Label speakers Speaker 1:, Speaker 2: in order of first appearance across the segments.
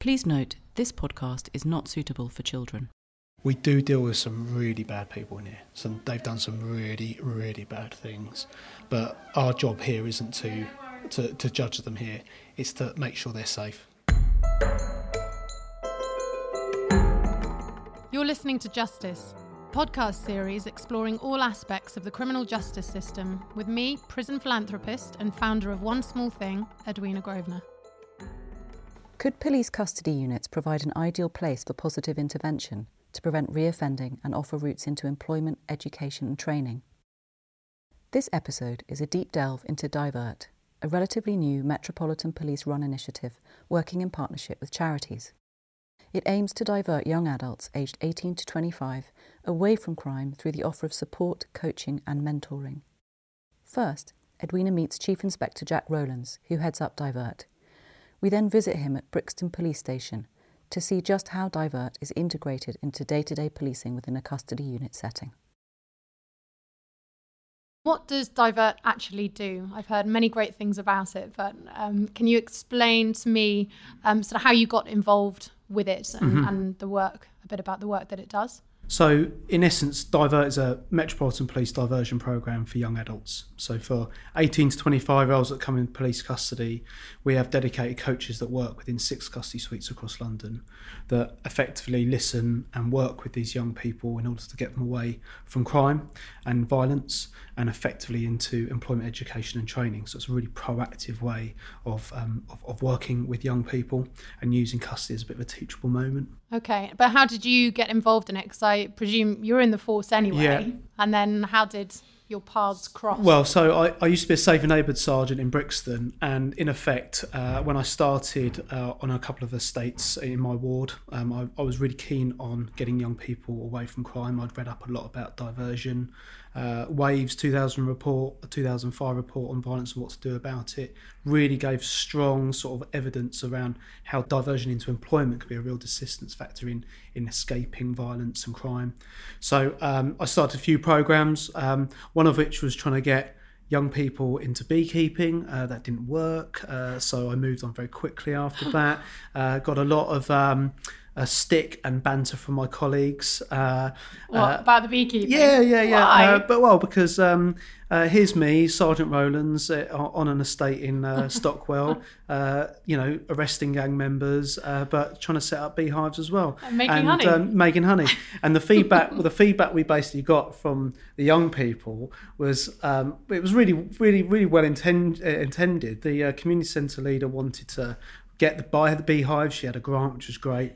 Speaker 1: Please note, this podcast is not suitable for children.
Speaker 2: We do deal with some really bad people in here. Some they've done some really, really bad things. But our job here isn't to to, to judge them here. It's to make sure they're safe.
Speaker 3: You're listening to Justice, podcast series exploring all aspects of the criminal justice system with me, prison philanthropist and founder of One Small Thing, Edwina Grosvenor.
Speaker 1: Could police custody units provide an ideal place for positive intervention to prevent reoffending and offer routes into employment, education, and training? This episode is a deep delve into Divert, a relatively new Metropolitan Police run initiative working in partnership with charities. It aims to divert young adults aged 18 to 25 away from crime through the offer of support, coaching, and mentoring. First, Edwina meets Chief Inspector Jack Rowlands, who heads up Divert. We then visit him at Brixton Police Station to see just how Divert is integrated into day to day policing within a custody unit setting.
Speaker 3: What does Divert actually do? I've heard many great things about it, but um, can you explain to me um, sort of how you got involved with it and,
Speaker 2: Mm-hmm.
Speaker 3: and the work, a bit about the work that it does?
Speaker 2: So, in essence, Divert is a Metropolitan Police diversion program for young adults. So, for 18 to 25 year olds that come in police custody, we have dedicated coaches that work within six custody suites across London that effectively listen and work with these young people in order to get them away from crime and violence and effectively into employment, education, and training. So, it's a really proactive way of, um, of, of working with young people and using custody as a bit of a teachable moment.
Speaker 3: Okay, but how did you get involved in it? Because I presume you're in the force anyway.
Speaker 2: Yeah.
Speaker 3: And then how did your paths cross?
Speaker 2: Well, so I, I used to be a safe and neighbourhood sergeant in Brixton, and in effect, uh, when I started uh, on a couple of estates in my ward, um, I, I was really keen on getting young people away from crime. I'd read up a lot about diversion, uh, Waves 2000 report, a 2005 report on violence and what to do about it, really gave strong sort of evidence around how diversion into employment could be a real assistance factor in, in escaping violence and crime. So um, I started a few programs, um, one of which was trying to get young people into beekeeping. Uh, that didn't work, uh, so I moved on very quickly after that. Uh, got a lot of um, a stick and banter from my colleagues. Uh,
Speaker 3: what
Speaker 2: uh,
Speaker 3: about the beekeeping?
Speaker 2: yeah, yeah, yeah. Uh, but well, because um, uh, here's me, Sergeant Rowlands, uh, on an estate in uh, Stockwell. uh, you know, arresting gang members, uh, but trying to set up beehives as well,
Speaker 3: And making honey.
Speaker 2: Um, making honey. And the feedback, the feedback we basically got from the young people was um, it was really, really, really well intend, intended. The uh, community centre leader wanted to get the buy the beehive. She had a grant, which was great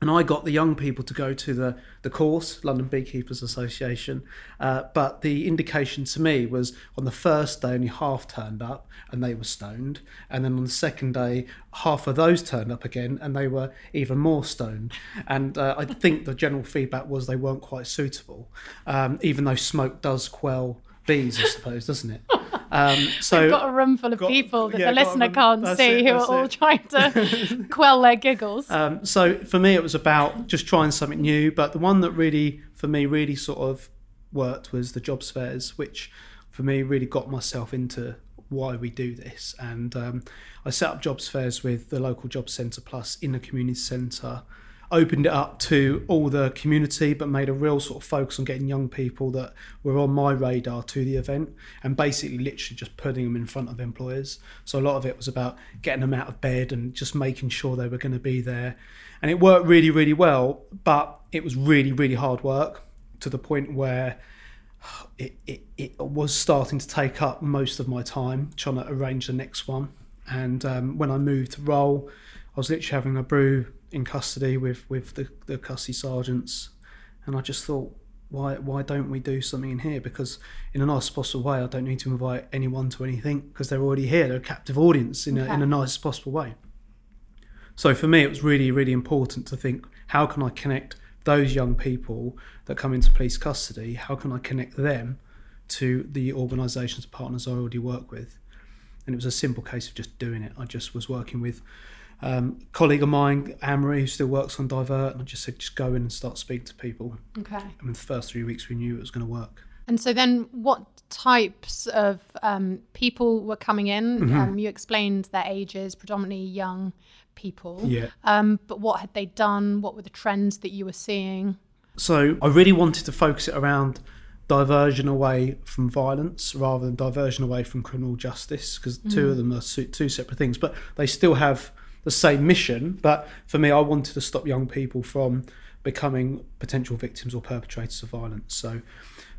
Speaker 2: and I got the young people to go to the, the course, London Beekeepers Association. Uh, but the indication to me was on the first day, only half turned up and they were stoned. And then on the second day, half of those turned up again and they were even more stoned. And uh, I think the general feedback was they weren't quite suitable, um, even though smoke does quell bees, I suppose, doesn't it? Um, so
Speaker 3: We've got a room full of
Speaker 2: got-
Speaker 3: people that
Speaker 2: yeah,
Speaker 3: the listener can't
Speaker 2: that's
Speaker 3: see
Speaker 2: it,
Speaker 3: who are all
Speaker 2: it.
Speaker 3: trying to quell their giggles.
Speaker 2: Um, so for me, it was about just trying something new. But the one that really, for me, really sort of worked was the jobs fairs, which for me really got myself into why we do this. And um, I set up jobs fairs with the local job centre plus in the community centre. Opened it up to all the community, but made a real sort of focus on getting young people that were on my radar to the event, and basically literally just putting them in front of employers. So a lot of it was about getting them out of bed and just making sure they were going to be there, and it worked really, really well. But it was really, really hard work to the point where it, it, it was starting to take up most of my time trying to arrange the next one. And um, when I moved to role, I was literally having a brew in custody with, with the, the custody sergeants. And I just thought, why, why don't we do something in here? Because in a nice possible way, I don't need to invite anyone to anything because they're already here. They're a captive audience in, a, in a nice possible way. So for me, it was really, really important to think how can I connect those young people that come into police custody? How can I connect them to the organisations partners I already work with? And it was a simple case of just doing it. I just was working with um, colleague of mine, Amory, who still works on Divert, and I just said, just go in and start speaking to people.
Speaker 3: Okay.
Speaker 2: And in the first three weeks, we knew it was going to work.
Speaker 3: And so then what types of um, people were coming in?
Speaker 2: Mm-hmm.
Speaker 3: Um, you explained their ages, predominantly young people.
Speaker 2: Yeah.
Speaker 3: Um, but what had they done? What were the trends that you were seeing?
Speaker 2: So I really wanted to focus it around diversion away from violence rather than diversion away from criminal justice because two of them are two separate things, but they still have the same mission. But for me, I wanted to stop young people from becoming potential victims or perpetrators of violence. So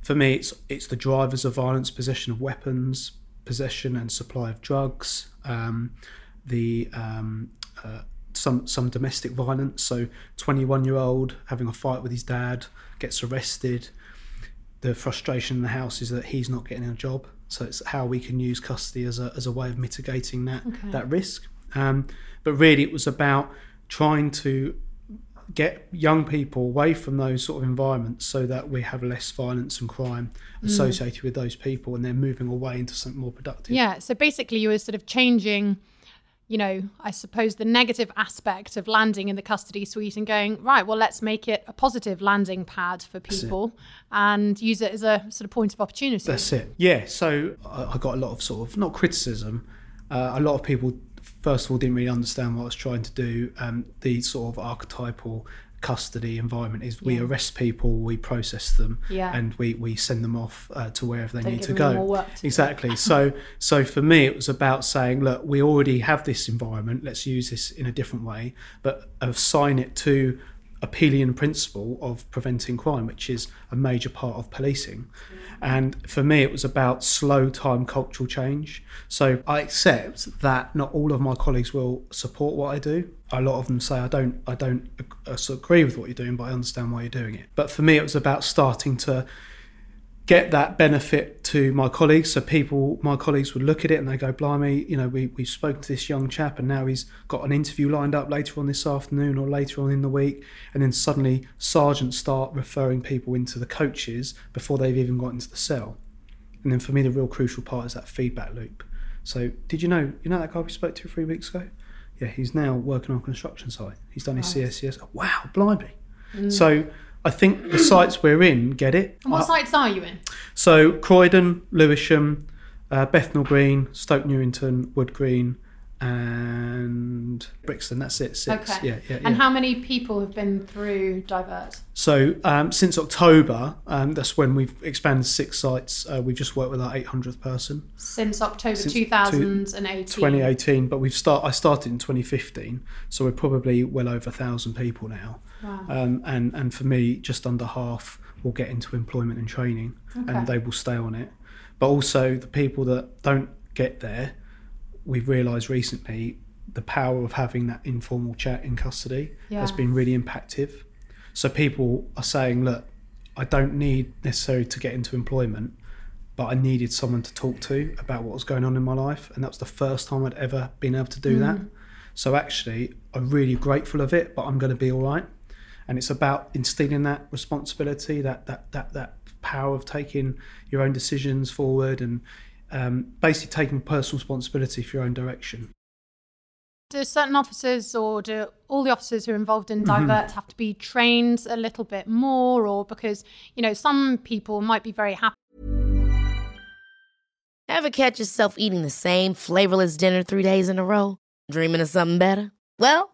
Speaker 2: for me, it's it's the drivers of violence, possession of weapons, possession and supply of drugs, um, the um, uh, some some domestic violence. So, twenty one year old having a fight with his dad gets arrested. The frustration in the house is that he's not getting a job. So it's how we can use custody as a as a way of mitigating that that risk. Um, but really, it was about trying to get young people away from those sort of environments so that we have less violence and crime associated with those people and they're moving away into something more productive.
Speaker 3: Yeah. So basically, you were sort of changing, you know, I suppose the negative aspect of landing in the custody suite and going, right, well, let's make it a positive landing pad for people and use it as a sort of point of opportunity.
Speaker 2: That's it. Yeah. So I, I got a lot of sort of not criticism. Uh, a lot of people, first of all, didn't really understand what I was trying to do. Um, the sort of archetypal custody environment is we
Speaker 3: Yeah.
Speaker 2: arrest people, we process them,
Speaker 3: Yeah.
Speaker 2: and we, we send them off uh, to wherever they
Speaker 3: Don't
Speaker 2: need to go.
Speaker 3: to
Speaker 2: exactly. so so for me, it was about saying, look, we already have this environment. Let's use this in a different way, but assign it to a principle of preventing crime, which is a major part of policing. And for me, it was about slow time cultural change. So I accept that not all of my colleagues will support what I do. A lot of them say I don't, I don't uh, agree with what you're doing, but I understand why you're doing it. But for me, it was about starting to get that benefit to my colleagues. So people, my colleagues would look at it and they go, "Blimey, you know, we we spoke to this young chap, and now he's got an interview lined up later on this afternoon or later on in the week." And then suddenly, sergeants start referring people into the coaches before they've even got into the cell. And then for me, the real crucial part is that feedback loop. So, did you know, you know that guy we spoke to three weeks ago? Yeah, he's now working on a construction site. He's done his CSCS. Oh, wow, blimey. Mm. So, I think the sites we're in get it.
Speaker 3: and what
Speaker 2: I-
Speaker 3: sites are you in?
Speaker 2: so Croydon, Lewisham, uh, Bethnal Green, Stoke Newington, Wood Green, and Brixton. That's it. Six.
Speaker 3: Okay.
Speaker 2: Yeah, yeah, yeah.
Speaker 3: And how many people have been through Divert?
Speaker 2: so um, since October, um, that's when we've expanded six sites. Uh, we've just worked with our 800th person.
Speaker 3: Since October
Speaker 2: Since
Speaker 3: 2018.
Speaker 2: 2018, but we've start. I started in 2015, so we're probably well over a thousand people now.
Speaker 3: Wow.
Speaker 2: Um, and and for me, just under half will get into employment and training,
Speaker 3: Okay.
Speaker 2: and they will stay on it. But also the people that don't get there, we've realised recently the power of having that informal chat in custody has been really impactful. So people are saying, look, I don't need necessarily to get into employment, but I needed someone to talk to about what was going on in my life, and that was the first time I'd ever been able to do that. So actually, I'm really grateful of it, but I'm going to be all right. And it's about instilling that responsibility, that that that that power of taking your own decisions forward, and um, basically taking personal responsibility for your own direction.
Speaker 3: Do certain officers or do all the officers who are involved in
Speaker 2: Mm-hmm.
Speaker 3: divert have to be trained a little bit more or because you know some people might be very happy
Speaker 4: Ever catch yourself eating the same flavorless dinner three days in a row? Dreaming of something better? Well,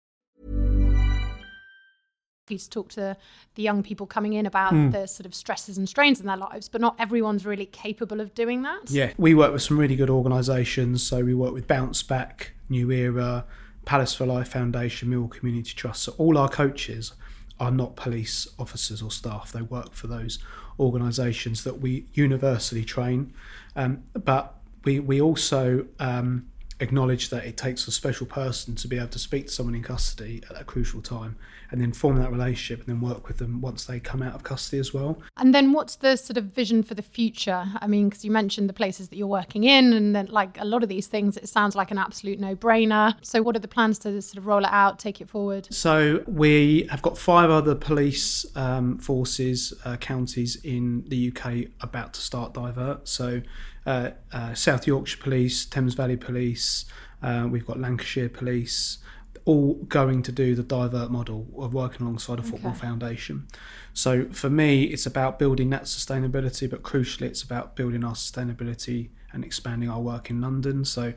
Speaker 3: to talk to the young people coming in about
Speaker 2: Hmm.
Speaker 3: the sort of stresses and strains in their lives but not everyone's really capable of doing that
Speaker 2: Yeah, we work with some really good organisations. So we work with Bounce Back, New Era, Palace for Life Foundation, Mill Community Trust. So all our coaches are not police officers or staff. They work for those organisations that we universally train. Um, but we we also um, acknowledge that it takes a special person to be able to speak to someone in custody at that crucial time and then form that relationship and then work with them once they come out of custody as well.
Speaker 3: And then what's the sort of vision for the future? I mean, because you mentioned the places that you're working in, and then like a lot of these things, it sounds like an absolute no brainer. So, what are the plans to sort of roll it out, take it forward?
Speaker 2: So, we have got five other police um, forces, uh, counties in the UK about to start Divert. So, uh, uh, South Yorkshire Police, Thames Valley Police, uh, we've got Lancashire Police, all going to do the divert model of working alongside a football
Speaker 3: Okay.
Speaker 2: foundation. So for me, it's about building that sustainability, but crucially, it's about building our sustainability and expanding our work in London. So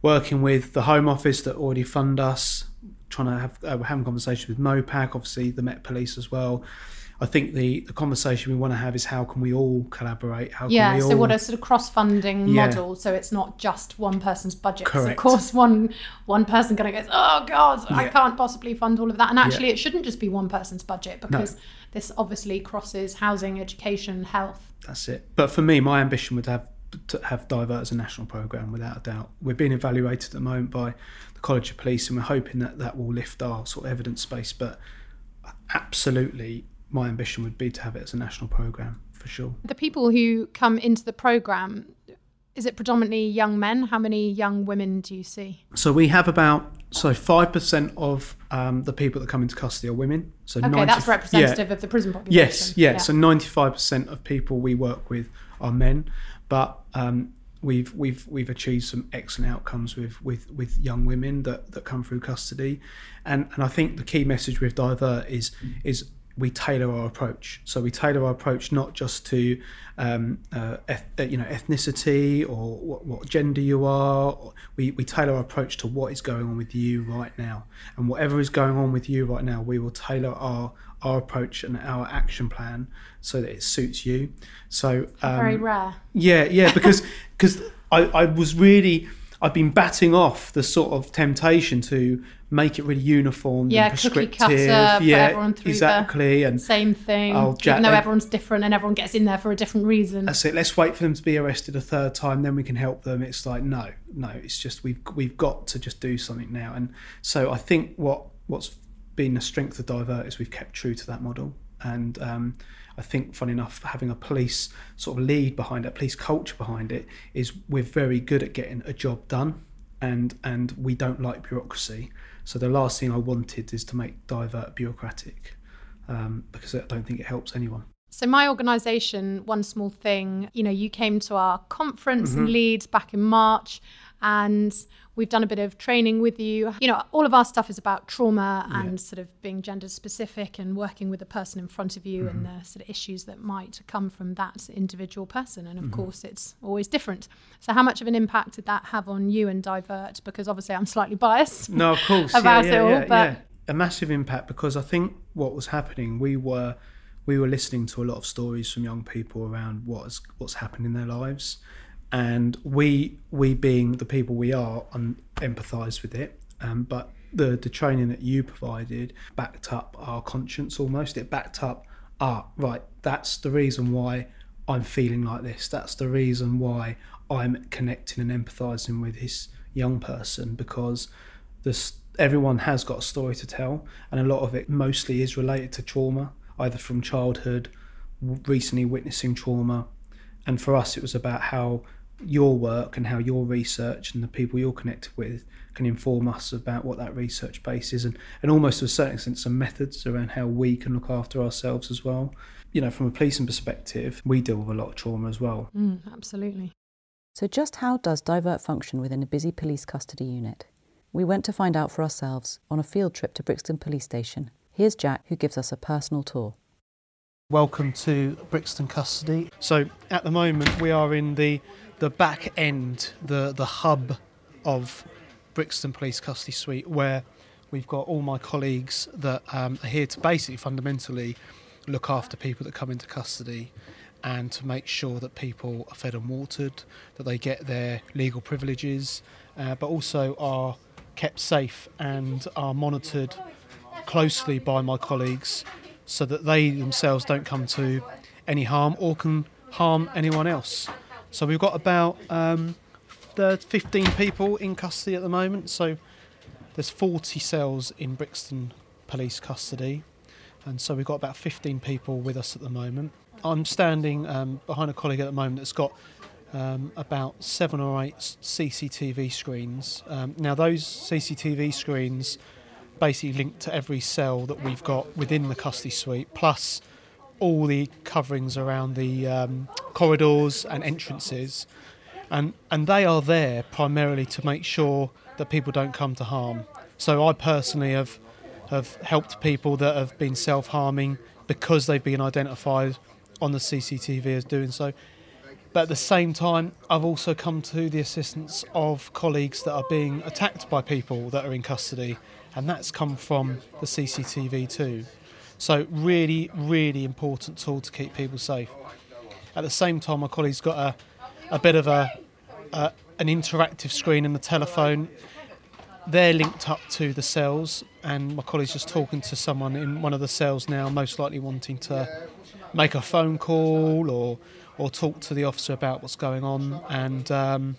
Speaker 2: working with the Home Office that already fund us, trying to have uh, having conversations with MOPAC, obviously the Met Police as well. I think the, the conversation we want to have is how can we all collaborate? How can
Speaker 3: Yeah,
Speaker 2: we
Speaker 3: so
Speaker 2: all
Speaker 3: what a sort of cross-funding
Speaker 2: Yeah.
Speaker 3: model, so it's not just one person's budget. 'Cause Of course, one one person kind of goes, "Oh God, I can't possibly fund all of that." And actually, it shouldn't just be one person's budget because this obviously crosses housing, education, health.
Speaker 2: That's it. But for me, my ambition would have to have Divert as a national programme, without a doubt. We're being evaluated at the moment by the College of Police, and we're hoping that that will lift our sort of evidence base. But absolutely, my ambition would be to have it as a national programme for sure.
Speaker 3: The people who come into the program, is it predominantly young men? How many young women do you see?
Speaker 2: So we have about so five percent of um, the people that come into custody are women. So
Speaker 3: Okay,
Speaker 2: 90
Speaker 3: that's representative
Speaker 2: yeah.
Speaker 3: of the prison population.
Speaker 2: Yes, yeah. So ninety-five percent of people we work with are men, but um, we've we've we've achieved some excellent outcomes with with with young women that that come through custody, and and I think the key message with Divert is is we tailor our approach. So we tailor our approach not just to um, uh, eth- uh, you know ethnicity or what, what gender you are. We we tailor our approach to what is going on with you right now, and whatever is going on with you right now, we will tailor our our approach and our action plan so that it suits you. So um,
Speaker 3: Very rare.
Speaker 2: yeah, yeah, because because I, I was really I've been batting off the sort of temptation to make it really uniform
Speaker 3: Yeah,
Speaker 2: and
Speaker 3: cookie
Speaker 2: prescriptive.
Speaker 3: cutter, put
Speaker 2: yeah,
Speaker 3: everyone through the
Speaker 2: exactly. And
Speaker 3: Same thing.
Speaker 2: Oh, Jack,
Speaker 3: even though everyone's different and everyone gets in there for a different reason.
Speaker 2: that's it. Let's wait for them to be arrested a third time, then we can help them. It's like no, no. It's just we've we've got to just do something now. And so I think what what's been the strength of Divert is we've kept true to that model. And um, I think, funny enough, having a police sort of lead behind it, police culture behind it, is we're very good at getting a job done, and and we don't like bureaucracy. So the last thing I wanted is to make Divert bureaucratic, um, because I don't think it helps anyone.
Speaker 3: So my organisation, one small thing, you know, you came to our conference in
Speaker 2: Mm-hmm.
Speaker 3: Leeds back in March, and we've done a bit of training with you. You know, all of our stuff is about trauma and sort of being gender specific and working with the person in front of you and
Speaker 2: Mm-hmm.
Speaker 3: the sort of issues that might come from that individual person. And of
Speaker 2: Mm-hmm.
Speaker 3: course, it's always different. So how much of an impact did that have on you and Divert? Because obviously, I'm slightly biased.
Speaker 2: No, of course.
Speaker 3: about
Speaker 2: yeah, yeah,
Speaker 3: it all,
Speaker 2: yeah,
Speaker 3: but-
Speaker 2: yeah. a massive impact because I think what was happening, we were we were listening to a lot of stories from young people around what's what's happened in their lives, and we we being the people we are, empathise with it. Um, but the the training that you provided backed up our conscience almost. It backed up, ah, right, that's the reason why I'm feeling like this. That's the reason why I'm connecting and empathising with this young person because this everyone has got a story to tell, and a lot of it mostly is related to trauma, either from childhood, recently witnessing trauma, and for us it was about how your work and how your research and the people you're connected with can inform us about what that research base is and, and almost to a certain extent some methods around how we can look after ourselves as well. You know, from a policing perspective, we deal with a lot of trauma as well.
Speaker 3: Mm, absolutely.
Speaker 1: So, just how does Divert function within a busy police custody unit? We went to find out for ourselves on a field trip to Brixton Police Station. Here's Jack, who gives us a personal tour.
Speaker 2: Welcome to Brixton Custody. So at the moment we are in the the back end, the the hub of Brixton Police Custody Suite, where we've got all my colleagues that um, are here to basically fundamentally look after people that come into custody and to make sure that people are fed and watered, that they get their legal privileges, uh, but also are kept safe and are monitored closely by my colleagues so that they themselves don't come to any harm or can harm anyone else. So we've got about um, 15 people in custody at the moment. So there's 40 cells in Brixton police custody, and so we've got about 15 people with us at the moment. I'm standing um, behind a colleague at the moment that's got um, about seven or eight CCTV screens. Um, now, those CCTV screens basically link to every cell that we've got within the custody suite, plus all the coverings around the um, corridors and entrances. And, and they are there primarily to make sure that people don't come to harm. So I personally have, have helped people that have been self harming because they've been identified on the CCTV as doing so. But at the same time, I've also come to the assistance of colleagues that are being attacked by people that are in custody, and that's come from the CCTV too. So, really, really important tool to keep people safe. At the same time, my colleague's got a, a bit of a, a an interactive screen in the telephone. They're linked up to the cells, and my colleague's just talking to someone in one of the cells now, most likely wanting to make a phone call or or talk to the officer about what's going on. And um,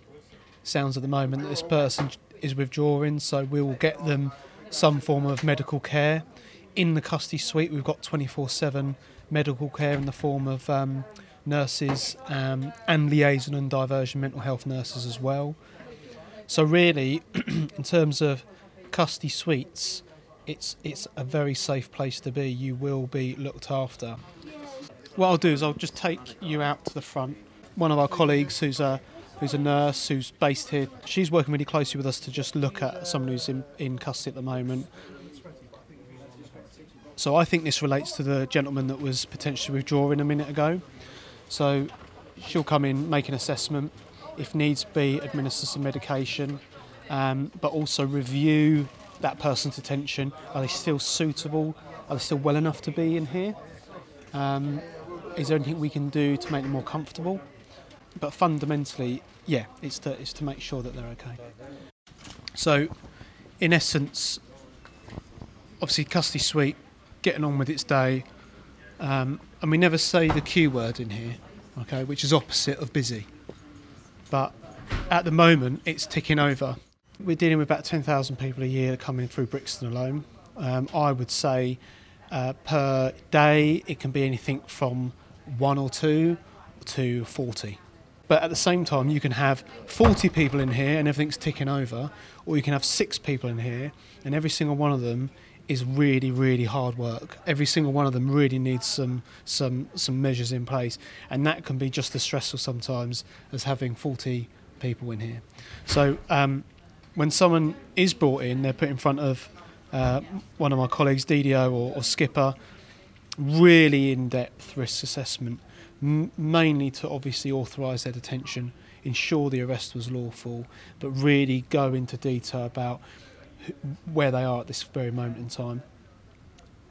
Speaker 2: sounds at the moment that this person is withdrawing, so we will get them some form of medical care. In the custody suite, we've got 24 7 medical care in the form of um, nurses um, and liaison and diversion mental health nurses as well. So, really, in terms of custody suites, it's, it's a very safe place to be. You will be looked after. What I'll do is I'll just take you out to the front. One of our colleagues, who's a who's a nurse who's based here, she's working really closely with us to just look at someone who's in, in custody at the moment. So I think this relates to the gentleman that was potentially withdrawing a minute ago. So she'll come in, make an assessment, if needs be, administer some medication, um, but also review that person's attention. Are they still suitable? Are they still well enough to be in here? Um, is there anything we can do to make them more comfortable? But fundamentally, yeah, it's to, it's to make sure that they're okay. So, in essence, obviously, custody suite getting on with its day, um, and we never say the Q word in here, okay, which is opposite of busy. But at the moment, it's ticking over. We're dealing with about 10,000 people a year coming through Brixton alone. Um, I would say uh, per day, it can be anything from one or two to 40. But at the same time, you can have 40 people in here and everything's ticking over, or you can have six people in here and every single one of them is really, really hard work. Every single one of them really needs some some some measures in place, and that can be just as stressful sometimes as having 40 people in here. So um, when someone is brought in, they're put in front of uh, one of my colleagues, DDO or, or Skipper, really in-depth risk assessment, m- mainly to obviously authorise their detention, ensure the arrest was lawful, but really go into detail about where they are at this very moment in time.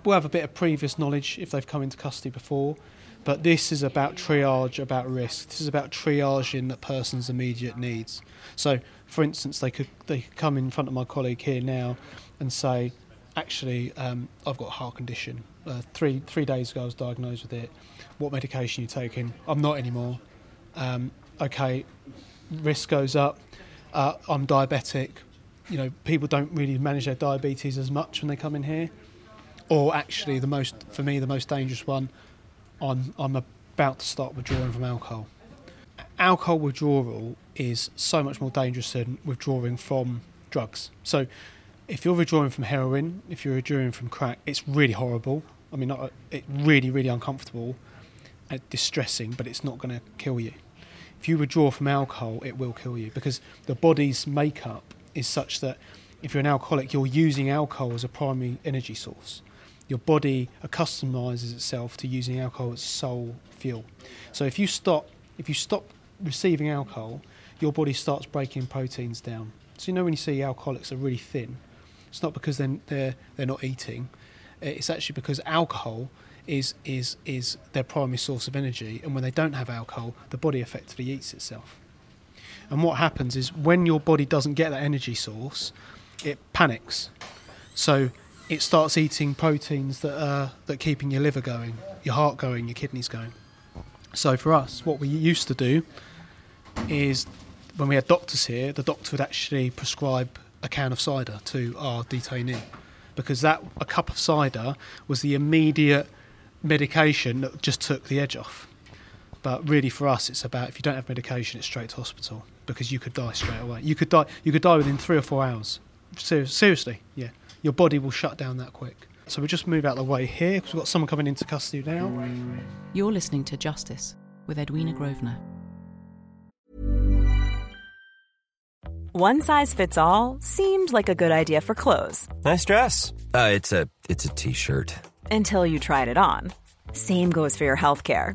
Speaker 2: We'll have a bit of previous knowledge if they've come into custody before, but this is about triage, about risk. This is about triaging the person's immediate needs. So, for instance, they could they could come in front of my colleague here now and say, actually, um, I've got a heart condition. Uh, three three days ago, I was diagnosed with it. What medication are you taking? I'm not anymore. Um, okay, risk goes up. Uh, I'm diabetic. You know, people don't really manage their diabetes as much when they come in here. Or actually, the most for me, the most dangerous one. I'm I'm about to start withdrawing from alcohol. Alcohol withdrawal is so much more dangerous than withdrawing from drugs. So if you're withdrawing from heroin, if you're withdrawing from crack, it's really horrible. I mean, not, it really, really uncomfortable and distressing, but it's not going to kill you. If you withdraw from alcohol, it will kill you because the body's makeup is such that if you're an alcoholic, you're using alcohol as a primary energy source. Your body accustoms itself to using alcohol as sole fuel. So if you stop, if you stop receiving alcohol, your body starts breaking proteins down. So you know when you see alcoholics are really thin, it's not because they're they're, they're not eating. Eh, it's actually because alcohol is is is their primary source of energy, and when they don't have alcohol, the body effectively eats itself. And what happens is when your body doesn't get that energy source, it panics. So it starts eating proteins that are that are keeping your liver going, your heart going, your kidneys going. So for us, what we used to do is when we had doctors here, the doctor would actually prescribe a can of cider to our detainee because that a cup of cider was the immediate medication that just took the edge off. But really, for us, it's about if you don't have medication, it's straight to hospital because you could die straight away. You could die. You could die within three or four hours. Ser- seriously, yeah. Your body will shut down that quick. So we just move out of the way here because we've got someone coming into custody now.
Speaker 1: You're listening to Justice with Edwina Grosvenor.
Speaker 5: One size fits all seemed like a good idea for clothes
Speaker 6: Nice dress. Uh, it's a it's a t-shirt.
Speaker 5: until you tried it on. Same goes for your healthcare.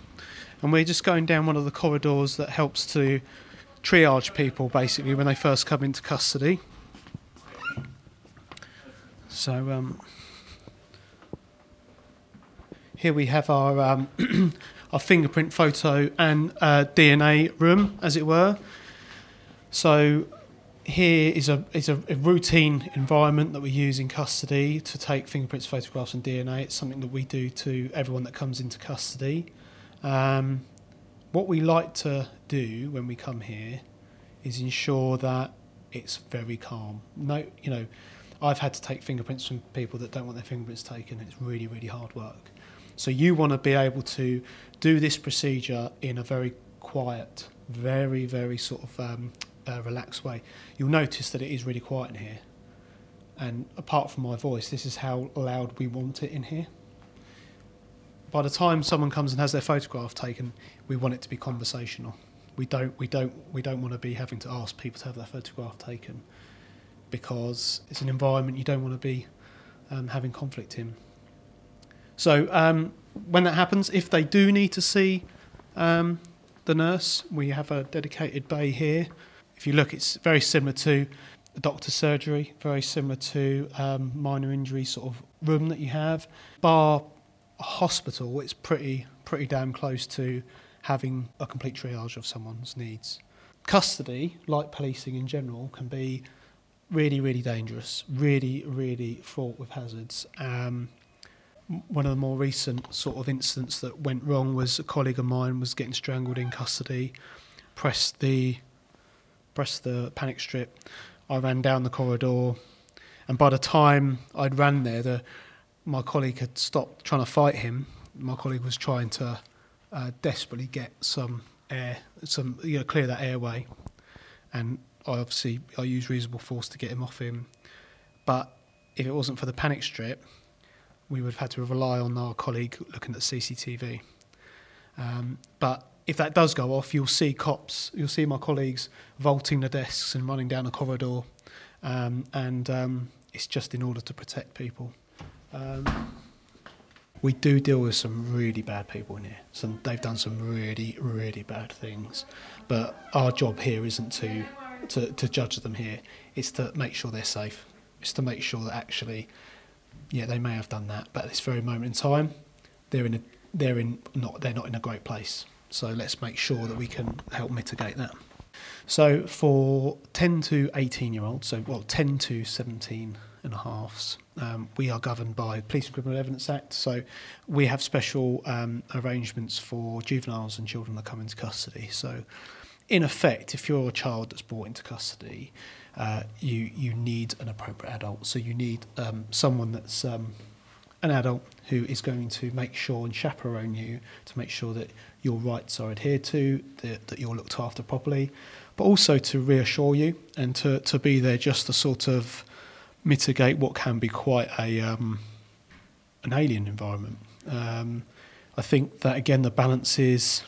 Speaker 2: and we're just going down one of the corridors that helps to triage people basically when they first come into custody. So um, here we have our um, our fingerprint photo and uh, DNA room, as it were. So here is a is a, a routine environment that we use in custody to take fingerprints, photographs, and DNA. It's something that we do to everyone that comes into custody. Um, what we like to do when we come here is ensure that it's very calm. No, you know, I've had to take fingerprints from people that don't want their fingerprints taken. It's really, really hard work. So you want to be able to do this procedure in a very quiet, very, very sort of um, uh, relaxed way. You'll notice that it is really quiet in here. And apart from my voice, this is how loud we want it in here. By the time someone comes and has their photograph taken, we want it to be conversational. We don't, we don't, we don't want to be having to ask people to have their photograph taken because it's an environment you don't want to be um, having conflict in. So um, when that happens, if they do need to see um, the nurse, we have a dedicated bay here. If you look, it's very similar to a doctor's surgery, very similar to um, minor injury sort of room that you have. Bar hospital, it's pretty pretty damn close to having a complete triage of someone's needs. Custody, like policing in general, can be really, really dangerous, really, really fraught with hazards. Um, one of the more recent sort of incidents that went wrong was a colleague of mine was getting strangled in custody, pressed the pressed the panic strip. I ran down the corridor, and by the time I'd ran there, the my colleague had stopped trying to fight him. My colleague was trying to uh, desperately get some air, some you know, clear that airway, and I obviously I used reasonable force to get him off him. But if it wasn't for the panic strip, we would have had to rely on our colleague looking at CCTV. Um, but if that does go off, you'll see cops, you'll see my colleagues vaulting the desks and running down the corridor, um, and um, it's just in order to protect people. Um, we do deal with some really bad people in here. Some they've done some really, really bad things, but our job here isn't to to, to judge them here. It's to make sure they're safe. It's to make sure that actually yeah, they may have done that, but at this very moment in time, they're in a they're in not they're not in a great place. So let's make sure that we can help mitigate that. So for 10 to 18 year olds, so well 10 to 17 and a halves, um, we are governed by Police and Criminal Evidence Act. So we have special um, arrangements for juveniles and children that come into custody. So in effect, if you're a child that's brought into custody, uh, you you need an appropriate adult. So you need um, someone that's um, an adult who is going to make sure and chaperone you to make sure that your rights are adhered to, that, that you're looked after properly, but also to reassure you and to, to be there just to sort of mitigate what can be quite a um, an alien environment. Um, I think that again the balance is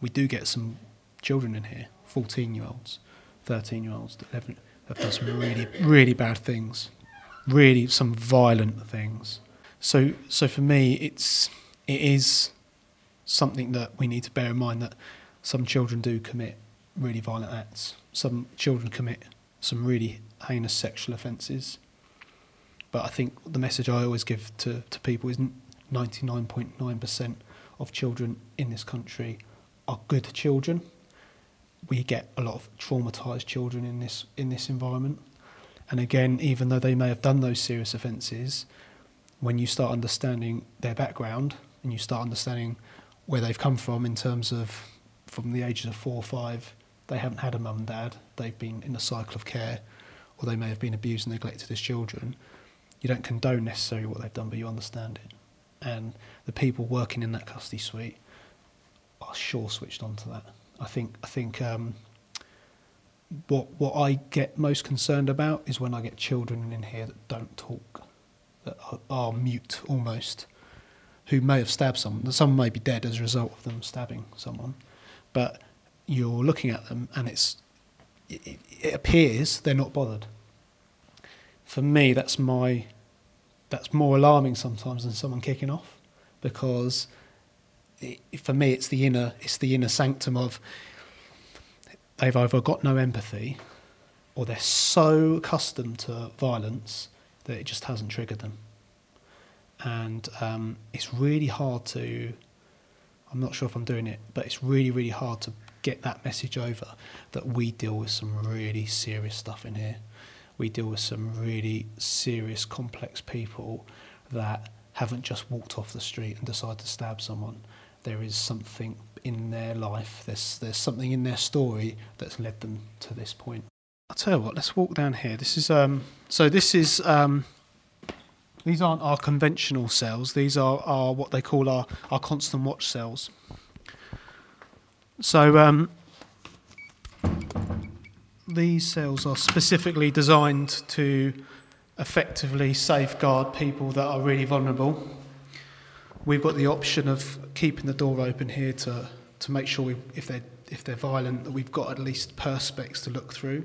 Speaker 2: we do get some children in here, 14 year olds, 13 year olds that have, have done some really, really bad things, really some violent things. So, so for me, it's it is something that we need to bear in mind that some children do commit really violent acts. Some children commit some really heinous sexual offences. But I think the message I always give to, to people is 99.9% of children in this country are good children. We get a lot of traumatised children in this in this environment. And again, even though they may have done those serious offences, when you start understanding their background and you start understanding where they've come from in terms of from the ages of four or five, they haven't had a mum and dad, they've been in a cycle of care, or they may have been abused and neglected as children. You don't condone necessarily what they've done, but you understand it. And the people working in that custody suite are sure switched on to that. I think I think um, what what I get most concerned about is when I get children in here that don't talk that are, are mute almost, who may have stabbed someone. Some may be dead as a result of them stabbing someone, but you're looking at them and it's it, it appears they're not bothered. For me, that's my that's more alarming sometimes than someone kicking off, because it, for me it's the inner it's the inner sanctum of they've either got no empathy or they're so accustomed to violence that it just hasn't triggered them. And um, it's really hard to, I'm not sure if I'm doing it, but it's really, really hard to get that message over that we deal with some really serious stuff in here. We deal with some really serious, complex people that haven't just walked off the street and decided to stab someone. There is something in their life, there's, there's something in their story that's led them to this point. I'll tell you what, let's walk down here. This is um so this is um these aren't our conventional cells, these are, are what they call our, our constant watch cells. So um these cells are specifically designed to effectively safeguard people that are really vulnerable. We've got the option of keeping the door open here to, to make sure we, if they're if they're violent that we've got at least perspex to look through.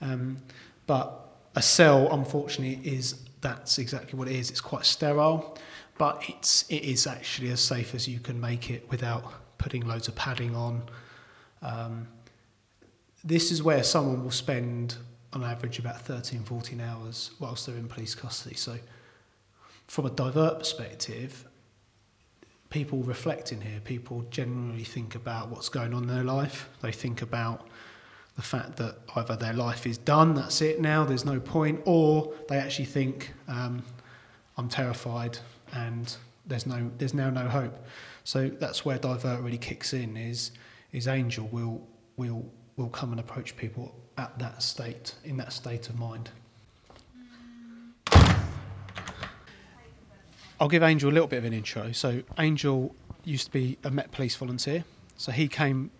Speaker 2: Um, but a cell, unfortunately, is that's exactly what it is. It's quite sterile, but it's it is actually as safe as you can make it without putting loads of padding on. Um, this is where someone will spend on average about 13, 14 hours whilst they're in police custody. So, from a divert perspective, people reflect in here. People generally think about what's going on in their life. They think about the fact that either their life is done, that's it now, there's no point, or they actually think, um, I'm terrified and there's no there's now no hope. So that's where divert really kicks in. Is is Angel will will will come and approach people at that state in that state of mind. I'll give Angel a little bit of an intro. So Angel used to be a Met Police volunteer. So he came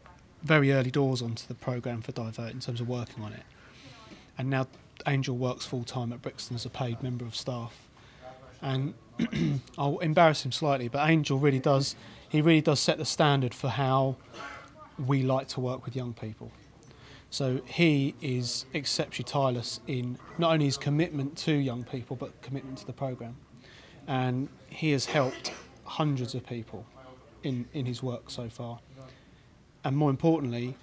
Speaker 2: very early doors onto the programme for Divert in terms of working on it. And now Angel works full time at Brixton as a paid member of staff. And I'll embarrass him slightly, but Angel really does he really does set the standard for how we like to work with young people. So he is exceptionally tireless in not only his commitment to young people, but commitment to the programme. And he has helped hundreds of people in, in his work so far. And more importantly,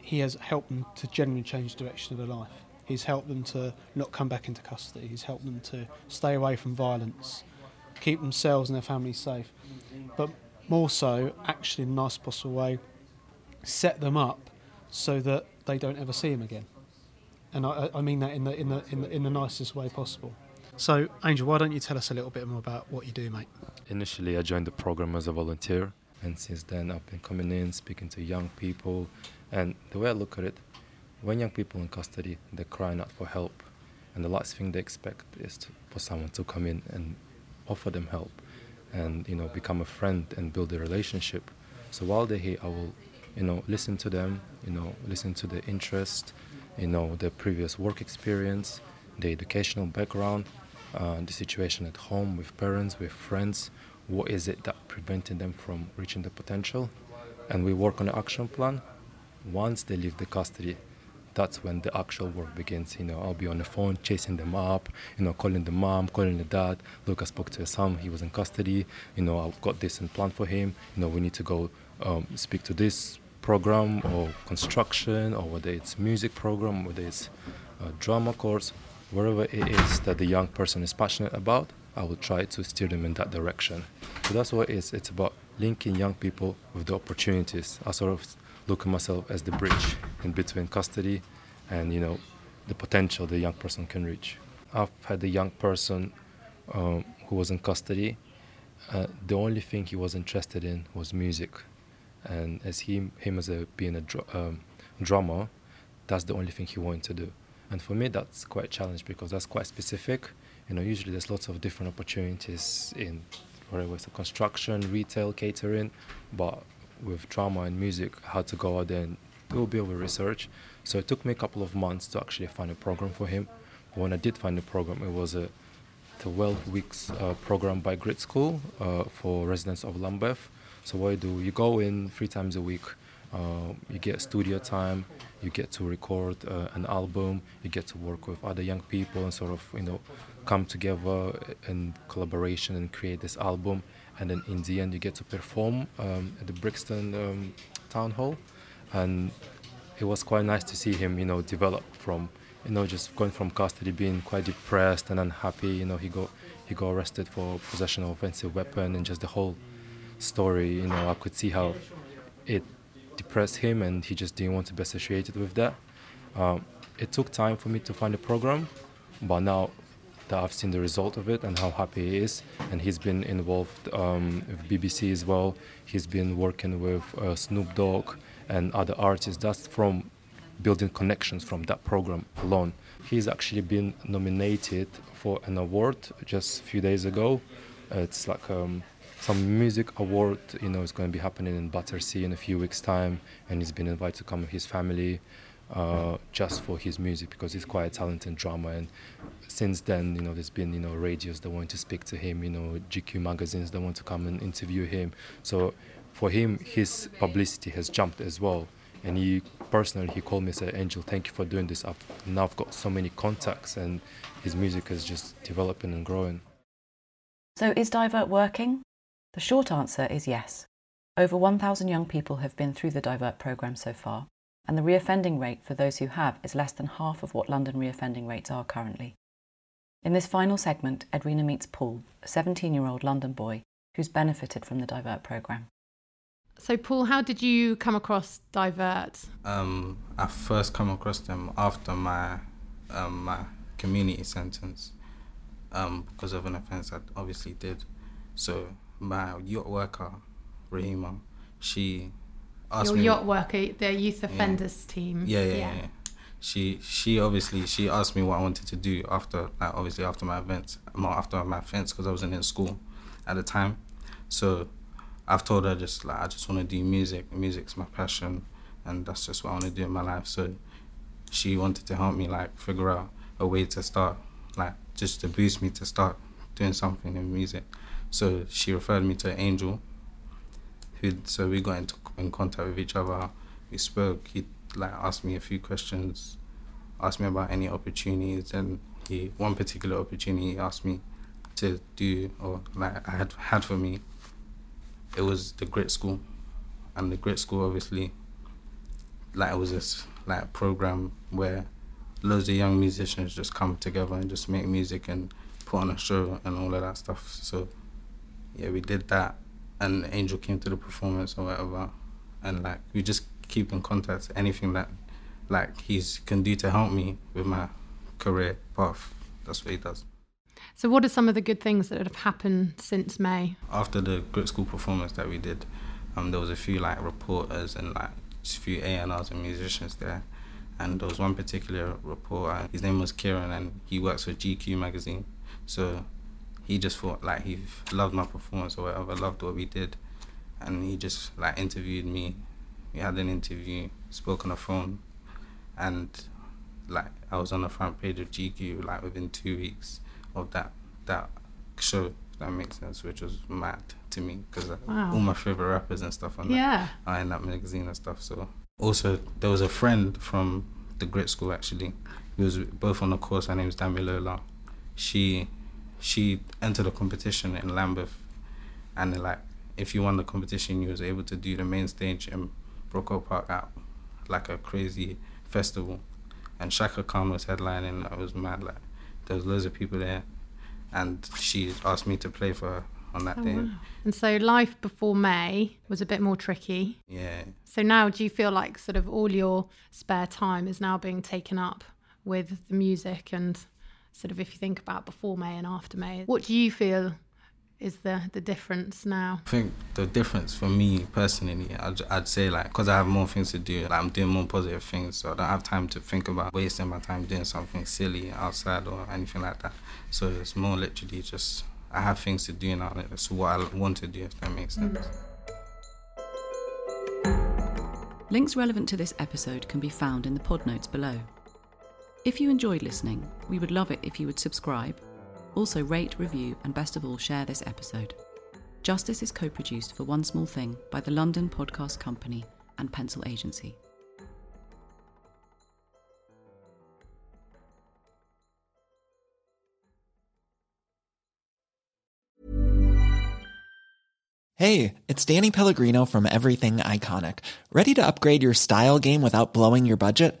Speaker 2: he has helped them to genuinely change the direction of their life. He's helped them to not come back into custody. He's helped them to stay away from violence, keep themselves and their families safe. But more so, actually, in the nicest possible way, set them up so that they don't ever see him again. And I, I mean that in the, in, the, in, the, in the nicest way possible. So, Angel, why don't you tell us a little bit more about what you do, mate?
Speaker 7: Initially, I joined the program as a volunteer, and since then, I've been coming in, speaking to young people. And the way I look at it, when young people in custody, they're crying out for help, and the last thing they expect is to, for someone to come in and offer them help, and you know, become a friend and build a relationship. So while they're here, I will, you know, listen to them, you know, listen to their interest, you know, their previous work experience, their educational background, uh, the situation at home with parents, with friends. What is it that preventing them from reaching the potential? And we work on an action plan. Once they leave the custody, that's when the actual work begins. You know, I'll be on the phone chasing them up, you know, calling the mom, calling the dad. Look, I spoke to his son, he was in custody. You know, I've got this in plan for him. You know, we need to go um, speak to this program or construction or whether it's music program, whether it's a drama course, wherever it is that the young person is passionate about, I will try to steer them in that direction. So that's what it is. It's about linking young people with the opportunities. I sort of look at myself as the bridge in between custody and you know the potential the young person can reach. I've had a young person um, who was in custody. Uh, the only thing he was interested in was music, and as him him as a being a dr- um, drummer, that's the only thing he wanted to do. And for me, that's quite a challenge because that's quite specific. You know, usually there's lots of different opportunities in whatever it's construction, retail, catering, but with drama and music, how to go out there and do a bit of research. So it took me a couple of months to actually find a program for him. But when I did find a program, it was a 12 weeks uh, program by Grit School uh, for residents of Lambeth. So what you do, you go in three times a week. Uh, you get studio time, you get to record uh, an album, you get to work with other young people and sort of you know come together in collaboration and create this album. And then in the end, you get to perform um, at the Brixton um, Town Hall, and it was quite nice to see him, you know, develop from you know just going from custody, being quite depressed and unhappy. You know, he got he got arrested for possession of offensive weapon, and just the whole story. You know, I could see how it depressed him and he just didn't want to be associated with that. Um, it took time for me to find a program, but now that I've seen the result of it and how happy he is, and he's been involved um, with BBC as well. He's been working with uh, Snoop Dogg and other artists. That's from building connections from that program alone. He's actually been nominated for an award just a few days ago. it's like um, some music award, you know, is going to be happening in Battersea in a few weeks' time, and he's been invited to come with his family uh, just for his music because he's quite a talented drummer. And since then, you know, there's been you know radios that want to speak to him, you know, GQ magazines that want to come and interview him. So for him, his publicity has jumped as well. And he personally, he called me and said, Angel, thank you for doing this. I've now got so many contacts, and his music is just developing and growing.
Speaker 1: So is Divert working? The short answer is yes. Over 1,000 young people have been through the Divert programme so far, and the reoffending rate for those who have is less than half of what London reoffending rates are currently. In this final segment, Edwina meets Paul, a 17 year old London boy who's benefited from the Divert programme.
Speaker 3: So, Paul, how did you come across Divert?
Speaker 8: Um, I first come across them after my um, my community sentence um, because of an offence I obviously did. So my YOT worker, Rahima, she asked
Speaker 3: Your
Speaker 8: me.
Speaker 3: Your YOT worker, the youth offenders team.
Speaker 8: Yeah, yeah, yeah, yeah. She she obviously she asked me what I wanted to do after like obviously after my events, not after my offence because I wasn't in school at the time. So I've told her just like I just want to do music. Music's my passion, and that's just what I want to do in my life. So she wanted to help me like figure out a way to start, like just to boost me to start doing something in music. So she referred me to Angel. Who so we got into in contact with each other. We spoke. He like asked me a few questions, asked me about any opportunities, and he one particular opportunity he asked me to do or like I had had for me. It was the Grit School, and the Grit School obviously like it was this like program where loads of young musicians just come together and just make music and put on a show and all of that stuff. So yeah, we did that, and Angel came to the performance or whatever, and like we just keep in contact. Anything that like he's can do to help me with my career path, that's what he does.
Speaker 3: So, what are some of the good things that have happened since May?
Speaker 8: After the Grit School performance that we did, um, there was a few like reporters and like a few A&Rs and musicians there. And there was one particular reporter, his name was Kieran, and he works for GQ magazine. So he just thought like he loved my performance or whatever, loved what we did, and he just like interviewed me. We had an interview, spoke on the phone, and like I was on the front page of GQ like within two weeks of that that show. If that makes sense, which was mad to me because uh,
Speaker 3: Wow.
Speaker 8: all my favorite rappers and stuff on
Speaker 3: Yeah.
Speaker 8: that are in that magazine and stuff. So also there was a friend from the Grit School actually. He was both on the course. Her name's Damilola. She she entered a competition in Lambeth, and like if you won the competition, you was able to do the main stage in Brockwell Park at like a crazy festival, and Chaka Khan was headlining. It was mad. Like there was loads of people there, and she asked me to play for her on that
Speaker 3: Oh,
Speaker 8: day.
Speaker 3: wow. And so, life before May was a bit more tricky.
Speaker 8: Yeah.
Speaker 3: So now, do you feel like sort of all your spare time is now being taken up with the music and sort of if you think about before May and after May, what do you feel is the the difference now?
Speaker 8: I think the difference for me personally, I'd, I'd say like, because I have more things to do, like I'm doing more positive things, so I don't have time to think about wasting my time doing something silly outside or anything like that. So it's more literally just, I have things to do now. It's what I want to do, if that makes sense. Mm.
Speaker 1: Links relevant to this episode can be found in the pod notes below. If you enjoyed listening, we would love it if you would subscribe. Also, rate, review, and best of all, share this episode. Justice is co produced for One Small Thing by the London Podcast Company and Pencil Agency.
Speaker 9: Hey, it's Danny Pellegrino from Everything Iconic. Ready to upgrade your style game without blowing your budget?